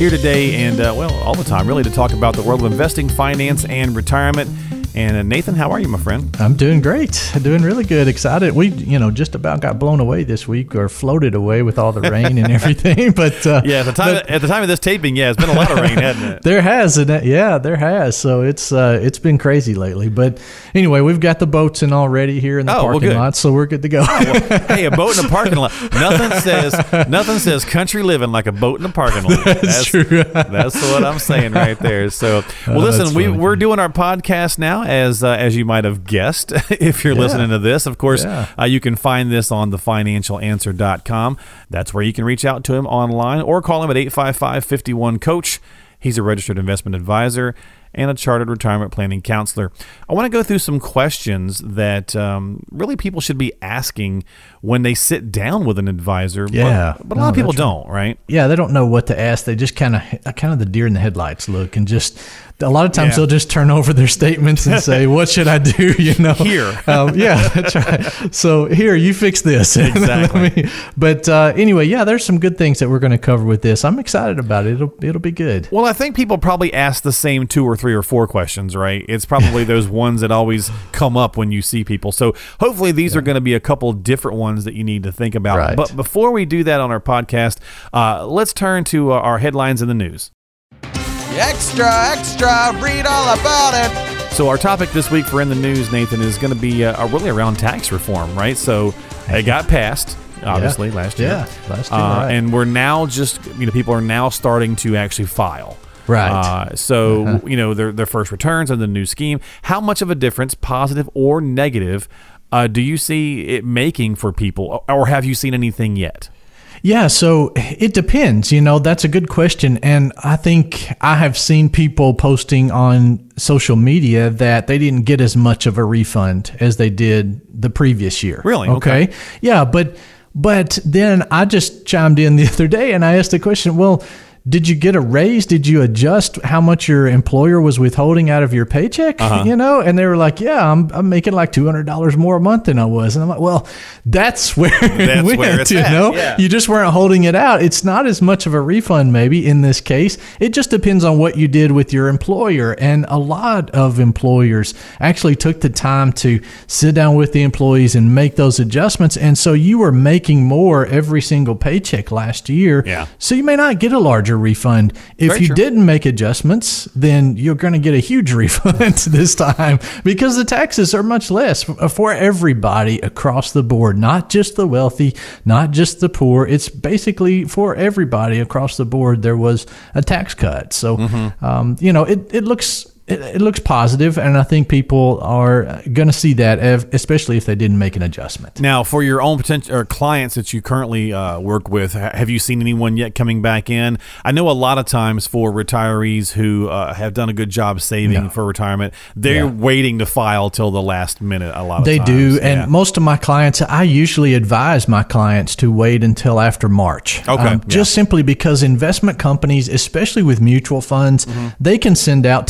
here today and, uh, well, all the time, really, to talk about the world of investing, finance, and retirement. And uh, Nathan, how are you, my friend? I'm doing great. Doing really good. Excited. We, you know, just about got blown away this week or floated away with all the rain and everything. But uh, yeah, at the time but, at the time of this taping, yeah, it's been a lot of rain, hasn't it? there has, and yeah, there has. So it's uh, it's been crazy lately. But anyway, we've got the boats in already here in the Oh, parking good. lot, so we're good to go. hey, a boat in a parking lot. Nothing says nothing says country living like a boat in a parking lot. That's, true. That's what I'm saying right there. So, well, Oh, listen, we funny. we're doing our podcast now, as uh, as you might have guessed, if you're Yeah. listening to this. Of course, Yeah. uh, you can find this on thefinancialanswer.com. That's where you can reach out to him online or call him at 855-51-coach. He's a registered investment advisor and a chartered retirement planning counselor. I want to go through some questions that um, really people should be asking when they sit down with an advisor. Yeah. but, a lot of people don't, right? yeah, they don't know what to ask. They just kind of kind of the deer in the headlights look, and just a lot of times Yeah. they'll just turn over their statements and say, "What should I do?" You know, Here. um, yeah, that's right. So here, you fix this. Exactly. Me- but uh, anyway, yeah, there's some good things that we're going to cover with this. I'm excited about it. It'll it'll be good. Well, I think people probably ask the same two or three or four questions, right? It's probably those ones that always come up when you see people. So hopefully these are going to be a couple different ones that you need to think about. Right. But before we do that on our podcast, uh, let's turn to uh, our headlines in the news. Extra, extra, read all about it. So our topic this week for in the news, Nathan, is going to be uh, really around tax reform, right? So it got passed. Obviously, last year. Yeah, last year, Uh, right. And we're now just, you know, people are now starting to actually file. Right. Uh-huh. Uh, so, you know, their, their first returns on the new scheme. How much of a difference, positive or negative, uh, do you see it making for people? Or have you seen anything yet? Yeah, so it depends. You know, that's a good question. And I think I have seen people posting on social media that they didn't get as much of a refund as they did the previous year. Really? Okay. Okay. Yeah, but but then I just chimed in the other day and I asked the question, well, did you get a raise? Did you adjust how much your employer was withholding out of your paycheck? Uh-huh. You know, and they were like, "Yeah, I'm, I'm making like two hundred dollars more a month than I was." And I'm like, "Well, that's where it That's went, where it's you at, know. yeah. You just weren't holding it out. It's not as much of a refund, maybe in this case. It just depends on what you did with your employer. And a lot of employers actually took the time to sit down with the employees and make those adjustments. And so you were making more every single paycheck last year. Yeah. So you may not get a larger refund. If Very you true. didn't make adjustments, then you're going to get a huge refund this time because the taxes are much less for everybody across the board, not just the wealthy, not just the poor. It's basically for everybody across the board. There was a tax cut. So, Mm-hmm. um, you know, it, it looks. It, it looks positive, and I think people are going to see that, especially if they didn't make an adjustment. Now, for your own potential or clients that you currently uh, work with, have you seen anyone yet coming back in? I know a lot of times for retirees who uh, have done a good job saving No. for retirement, they're Yeah. waiting to file till the last minute. A lot of They times. do, Yeah. and most of my clients, I usually advise my clients to wait until after March. Um, yeah. just simply because investment companies, especially with mutual funds, Mm-hmm. they can send out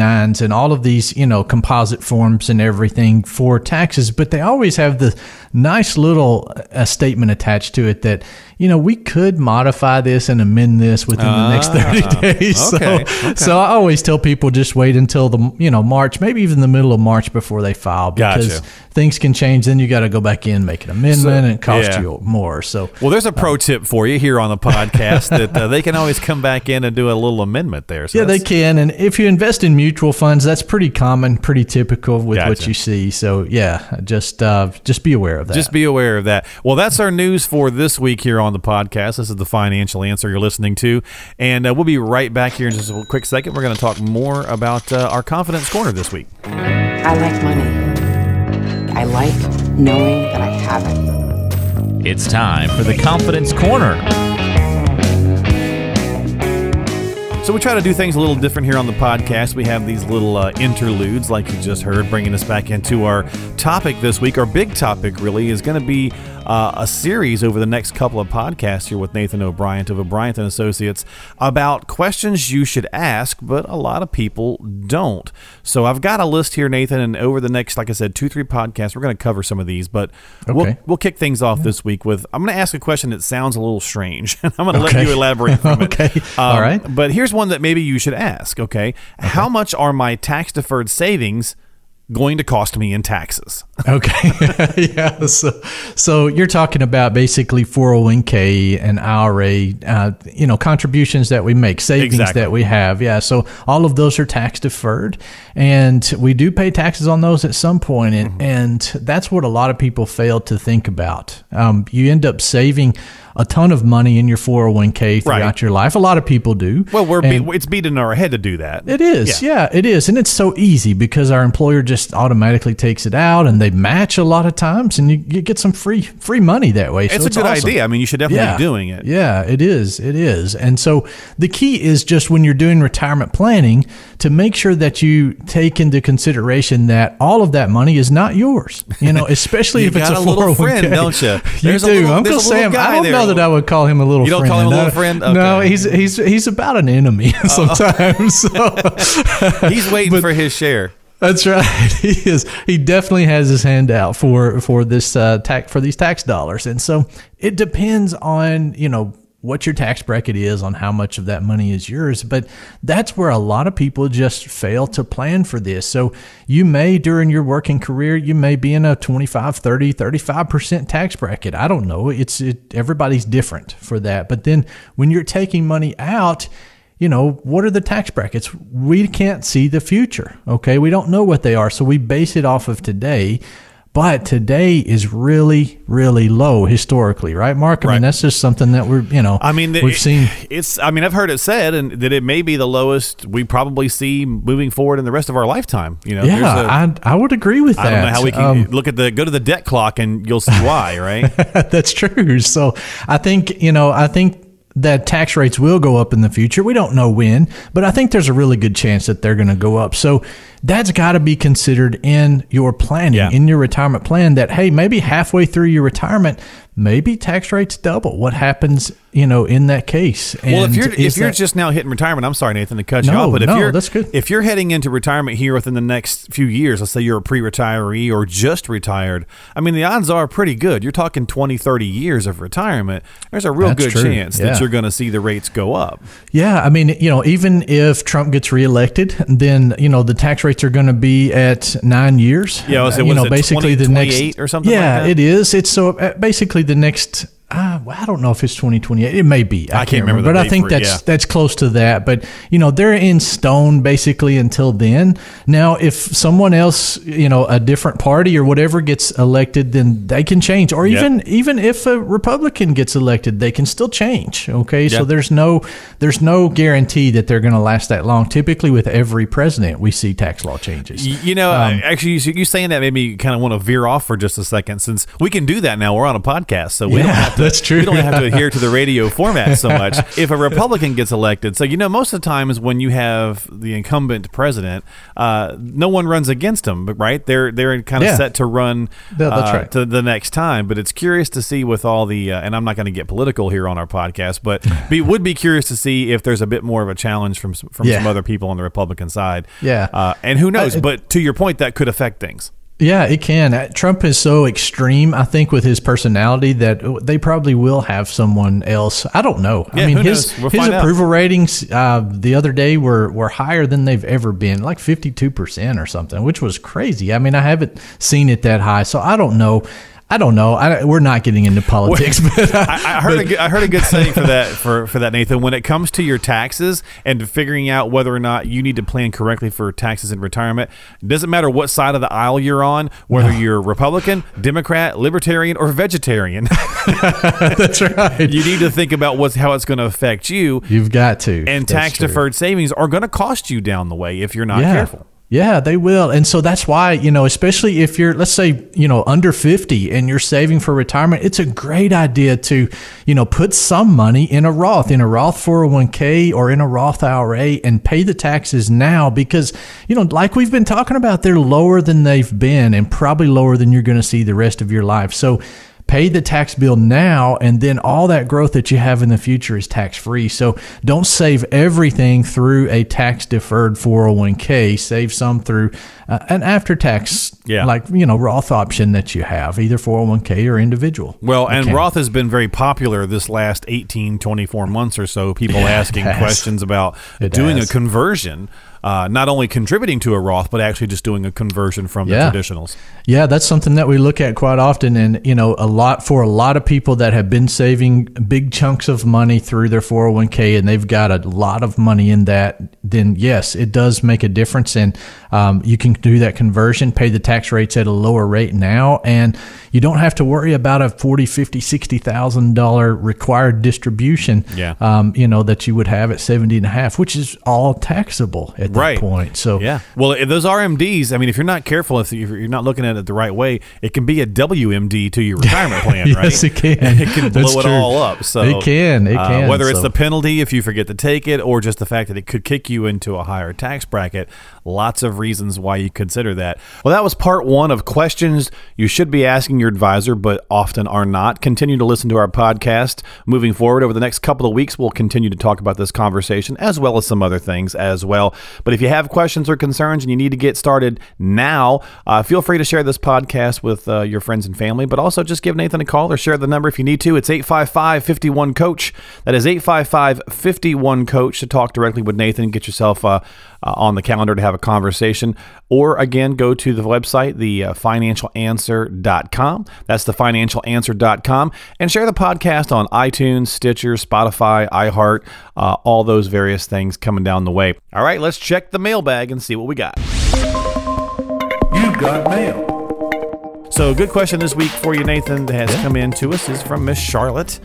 1099s and all of these, you know, composite forms and everything for taxes, but they always have the nice little uh, statement attached to it that you know we could modify this and amend this within the next 30 days. Ah, okay, So, so I always tell people just wait until the you know March, maybe even the middle of March before they file because Gotcha. things can change. Then you got to go back in, make an amendment, So- and it costs yeah. you more. So Well, there's a pro tip for you here on the podcast that uh, they can always come back in and do a little amendment there. So yeah, they can. And if you invest in mutual funds, that's pretty common, pretty typical with what you see. So yeah, just uh, just be aware of that. Just be aware of that. Well, that's our news for this week here on the podcast. This is the financial answer you're listening to. And uh, we'll be right back here in just a quick second. We're going to talk more about uh, our confidence corner this week. I like money. I like knowing that I have it. It's time for the Confidence Corner. So we try to do things a little different here on the podcast. We have these little uh, interludes, like you just heard, bringing us back into our topic this week. Our big topic really is going to be uh, a series over the next couple of podcasts here with Nathan O'Brien of O'Brien and Associates about questions you should ask, but a lot of people don't. So I've got a list here, Nathan, and over the next, like I said, two three podcasts, we're going to cover some of these. But we'll we'll kick things off this week with I'm going to ask a question that sounds a little strange, and I'm going to let you elaborate from it. Okay. All right. But here's one that maybe you should ask. Okay, how much are my tax deferred savings? Going to cost me in taxes. Okay. yeah. So, so you're talking about basically 401k and IRA, uh, you know, contributions that we make, savings Exactly. that we have. Yeah. So all of those are tax deferred, and we do pay taxes on those at some point, and, Mm-hmm. and that's what a lot of people fail to think about. Um, you end up saving a ton of money in your 401k throughout Right. your life. A lot of people do. Well, we're be- it's beating our head to do that. it is, yeah. it is, and it's so easy because our employer just automatically takes it out, and they match a lot of times, and you, you get some free free money that way. It's so a good awesome. idea. I mean, you should definitely be doing it. Yeah, it is. It is. And so the key is just when you're doing retirement planning to make sure that you take into consideration that all of that money is not yours. You know, especially You if it's a a little 401k. friend, don't you? You There's a do. little- Uncle there's a little Sam. guy I don't there. know that I would call him a little. You don't friend. call him a little friend? No, he's he's he's about an enemy sometimes. So. He's waiting for his share. That's right. He is. He definitely has his hand out for for this uh, tax for these tax dollars, and so it depends on you know what your tax bracket is on how much of that money is yours but that's where a lot of people just fail to plan for this so you may during your working career you may be in a 25 30 35% tax bracket i don't know it's it, everybody's different for that but then when you're taking money out you know, what are the tax brackets? We can't see the future. Okay. We don't know what they are. So we base it off of today. But today is really, really low historically, right, Mark? I Right. mean, that's just something that we're, you know, I mean, we've it- seen. It's. I mean, I've heard it said, and that it may be the lowest we probably see moving forward in the rest of our lifetime. You know, Yeah, a- I, I would agree with that. I don't know how we can Um, look at the go to the debt clock and you'll see why, right? That's true. So I think, you know, I think that tax rates will go up in the future. We don't know when, but I think there's a really good chance that they're going to go up. So that's got to be considered in your planning, Yeah. in your retirement plan that, hey, maybe halfway through your retirement, maybe tax rates double. What happens, you know, in that case? Well, if you're if you're that- just now hitting retirement, I'm sorry, Nathan, to cut you off, but if no, you're that's good. if you're heading into retirement here within the next few years, let's say you're a pre-retiree or just retired, I mean, the odds are pretty good. You're talking 20, 30 years of retirement. There's a real That's good true. chance Yeah. that you're going to see the rates go up. Yeah, I mean, you know, even if Trump gets reelected, then you know the tax rates are going to be at nine years. Yeah, was it- you was know, it basically 20, the next or something Yeah, like that? it is. It's so uh, basically the next. I don't know if it's twenty twenty eight. It may be. I, I can't remember the but I think for it, that's yeah. that's close to that. But you know, they're in stone basically until then. Now, if someone else, you know, a different party or whatever gets elected, then they can change. Or Yep. even even if a Republican gets elected, they can still change. Okay, so there's no there's no guarantee that they're going to last that long. Typically, with every president, we see tax law changes. You know, Um, actually, you, you saying that made me kind of want to veer off for just a second, since we can do that now. We're on a podcast, so we don't Yeah, have to. that's true. We don't have to adhere to the radio format so much. If a Republican gets elected, so you know, most of the times when you have the incumbent president, uh, no one runs against him, but right? They're they're kind of Yeah. set to run Yeah, uh, right. to the next time. But it's curious to see with all the, uh, and I'm not going to get political here on our podcast, but be, would be curious to see if there's a bit more of a challenge from from some other people on the Republican side. Yeah. uh, and who knows? I- but to your point, that could affect things. Yeah, it can. Uh, Trump is so extreme, I think, with his personality that they probably will have someone else. I don't know. Yeah, I mean, his? We'll his find out. approval ratings uh, the other day were were higher than they've ever been, like fifty two percent or something, which was crazy. I mean, I haven't seen it that high, so I don't know. I don't know. I, we're not getting into politics, but uh, I, I heard a good, I heard a good saying for that for, for that Nathan. When it comes to your taxes and figuring out whether or not you need to plan correctly for taxes in retirement, it doesn't matter what side of the aisle you're on, whether you're Republican, Democrat, Libertarian, or Vegetarian. that's right. you need to think about what's how it's going to affect you. You've got to. And tax deferred savings are going to cost you down the way if you're not Yeah. careful. Yeah, they will. And so that's why, you know, especially if you're, let's say, you know, under 50 and you're saving for retirement, it's a great idea to, you know, put some money in a Roth, in a Roth 401k or in a Roth IRA and pay the taxes now because, you know, like we've been talking about, they're lower than they've been and probably lower than you're going to see the rest of your life. So, pay the tax bill now and then all that growth that you have in the future is tax free so don't save everything through a tax deferred 401k save some through uh, an after tax Yeah. like you know roth option that you have either 401k or individual Well, and account. Roth has been very popular this last 18, 24 months or so. People asking questions about It doing has. a conversion, uh, not only contributing to a Roth, but actually just doing a conversion from Yeah. the traditionals. Yeah, that's something that we look at quite often, and you know, a lot for a lot of people that have been saving big chunks of money through their 401k, and they've got a lot of money in that. Then yes, it does make a difference, and um, you can do that conversion, pay the tax rates at a lower rate now, and you don't have to worry about a 40, 50, 60,000 dollar required distribution. Yeah. um, you know that you would have at 70 and a half, which is all taxable at that Right. point. So Yeah. Well, if those RMDs, I mean, if you're not careful, if you're not looking at it the right way, it can be a WMD to your retirement plan, right? Yes, it can. And it can blow That's it true. all up. So It can, it uh, can, whether it's the penalty if you forget to take it, or just the fact that it could kick you into a higher tax bracket, lots of reasons why you consider that. Well, that was part one of questions you should be asking your advisor, but often are not. Continue to listen to our podcast. Moving forward over the next couple of weeks, we'll continue to talk about this conversation as well as some other things as well. But if you have questions or concerns and you need to get started now, uh, feel free to share this podcast with uh, your friends and family, but also just give Nathan a call or share the number if you need to. It's 855 51 Coach. That is 855 51 Coach to talk directly with Nathan and get yourself uh, uh, on the calendar to have a conversation. Or again, go to the website, the uh, financialanswer.com. That's the financialanswer.com. And share the podcast on iTunes, Stitcher, Spotify, iHeart, uh, all those various things coming down the way. All right, let's check the mailbag and see what we got. You've got mail. So, good question this week for you, Nathan, that has come in to us is from Miss Charlotte.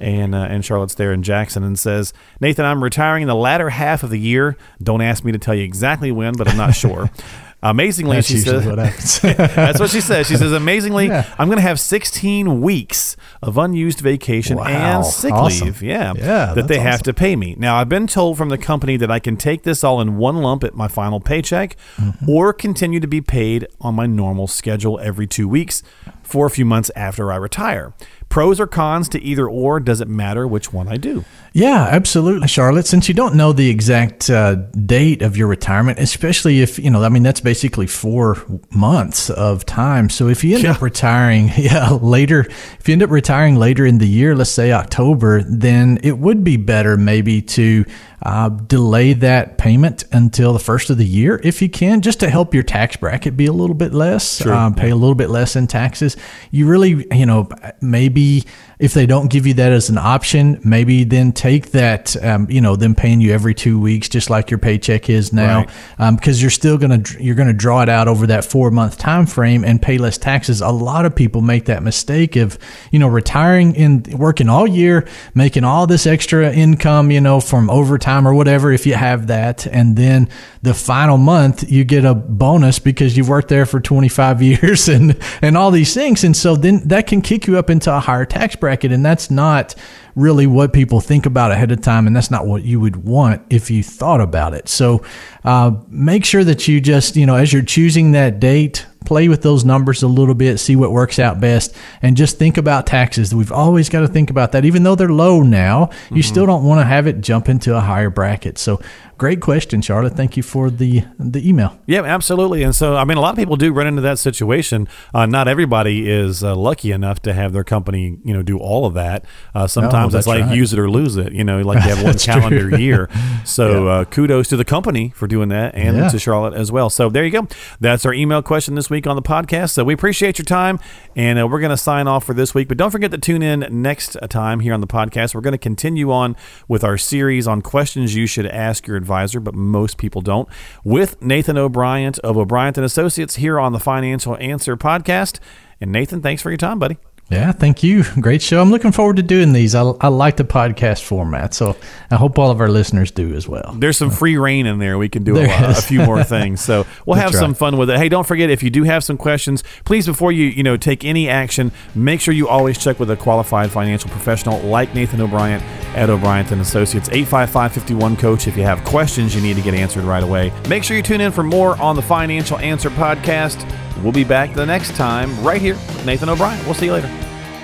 And, uh, and Charlotte's there in Jackson and says, Nathan, I'm retiring in the latter half of the year. Don't ask me to tell you exactly when, but I'm not sure. Amazingly, That's she says, what happens. That's what she says. She says, amazingly, Yeah. I'm going to have 16 weeks of unused vacation Wow. and sick Awesome. leave. Yeah. Yeah, That they that's have to pay me. Now, I've been told from the company that I can take this all in one lump at my final paycheck Mm-hmm. or continue to be paid on my normal schedule every two weeks for a few months after I retire. Pros or cons to either or? Does it matter which one I do? Yeah, absolutely, Charlotte. Since you don't know the exact uh, date of your retirement, especially if you know, I mean, that's basically four months of time. So if you end up retiring, yeah, later, if you end up retiring later in the year, let's say October, then it would be better maybe to uh, delay that payment until the first of the year if you can, just to help your tax bracket be a little bit less, um, pay a little bit less in taxes. You really, you know, maybe if they don't give you that as an option, maybe then take that, um, you know, them paying you every two weeks, just like your paycheck is now, Right. because you're still gonna you're gonna draw it out over that four month time frame and pay less taxes. A lot of people make that mistake of, you know, retiring and working all year, making all this extra income, you know, from overtime or whatever, if you have that, and then the final month you get a bonus because you've worked there for 25 years and and all these things, and so then that can kick you up into a higher tax bracket, and that's not really what people think about ahead of time, and that's not what you would want if you thought about it. So uh, make sure that you just, you know, as you're choosing that date, play with those numbers a little bit, see what works out best, and just think about taxes. We've always got to think about that. Even though they're low now, you still don't want to have it jump into a higher bracket. So great question, Charlotte. Thank you for the the email. Yeah, absolutely. And so, I mean, a lot of people do run into that situation. Uh, not everybody is uh, lucky enough to have their company, you know, do all of that. Uh, sometimes it's like right. use it or lose it. You know, like you have one calendar year. So, uh, kudos to the company for doing that, and Yeah. to Charlotte as well. So there you go. That's our email question this week on the podcast. So we appreciate your time, and uh, we're going to sign off for this week. But don't forget to tune in next time here on the podcast. We're going to continue on with our series on questions you should ask your advisor, but most people don't, with Nathan O'Brien of O'Brien and Associates here on the Financial Answer podcast. And Nathan, thanks for your time, buddy. Yeah, thank you. Great show. I'm looking forward to doing these. I, I like the podcast format, so I hope all of our listeners do as well. There's some free rein in there. We can do a, lot- a few more things. So we'll have That's some fun with it. Hey, don't forget if you do have some questions, please before you you know take any action, make sure you always check with a qualified financial professional like Nathan O'Brien at O'Brien and Associates. 855-51 coach. If you have questions you need to get answered right away, make sure you tune in for more on the Financial Answer podcast. We'll be back the next time right here with Nathan O'Brien. We'll see you later.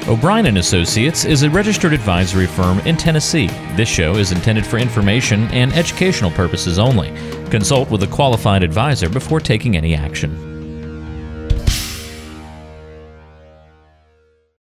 O'Brien and Associates is a registered advisory firm in Tennessee. This show is intended for information and educational purposes only. Consult with a qualified advisor before taking any action.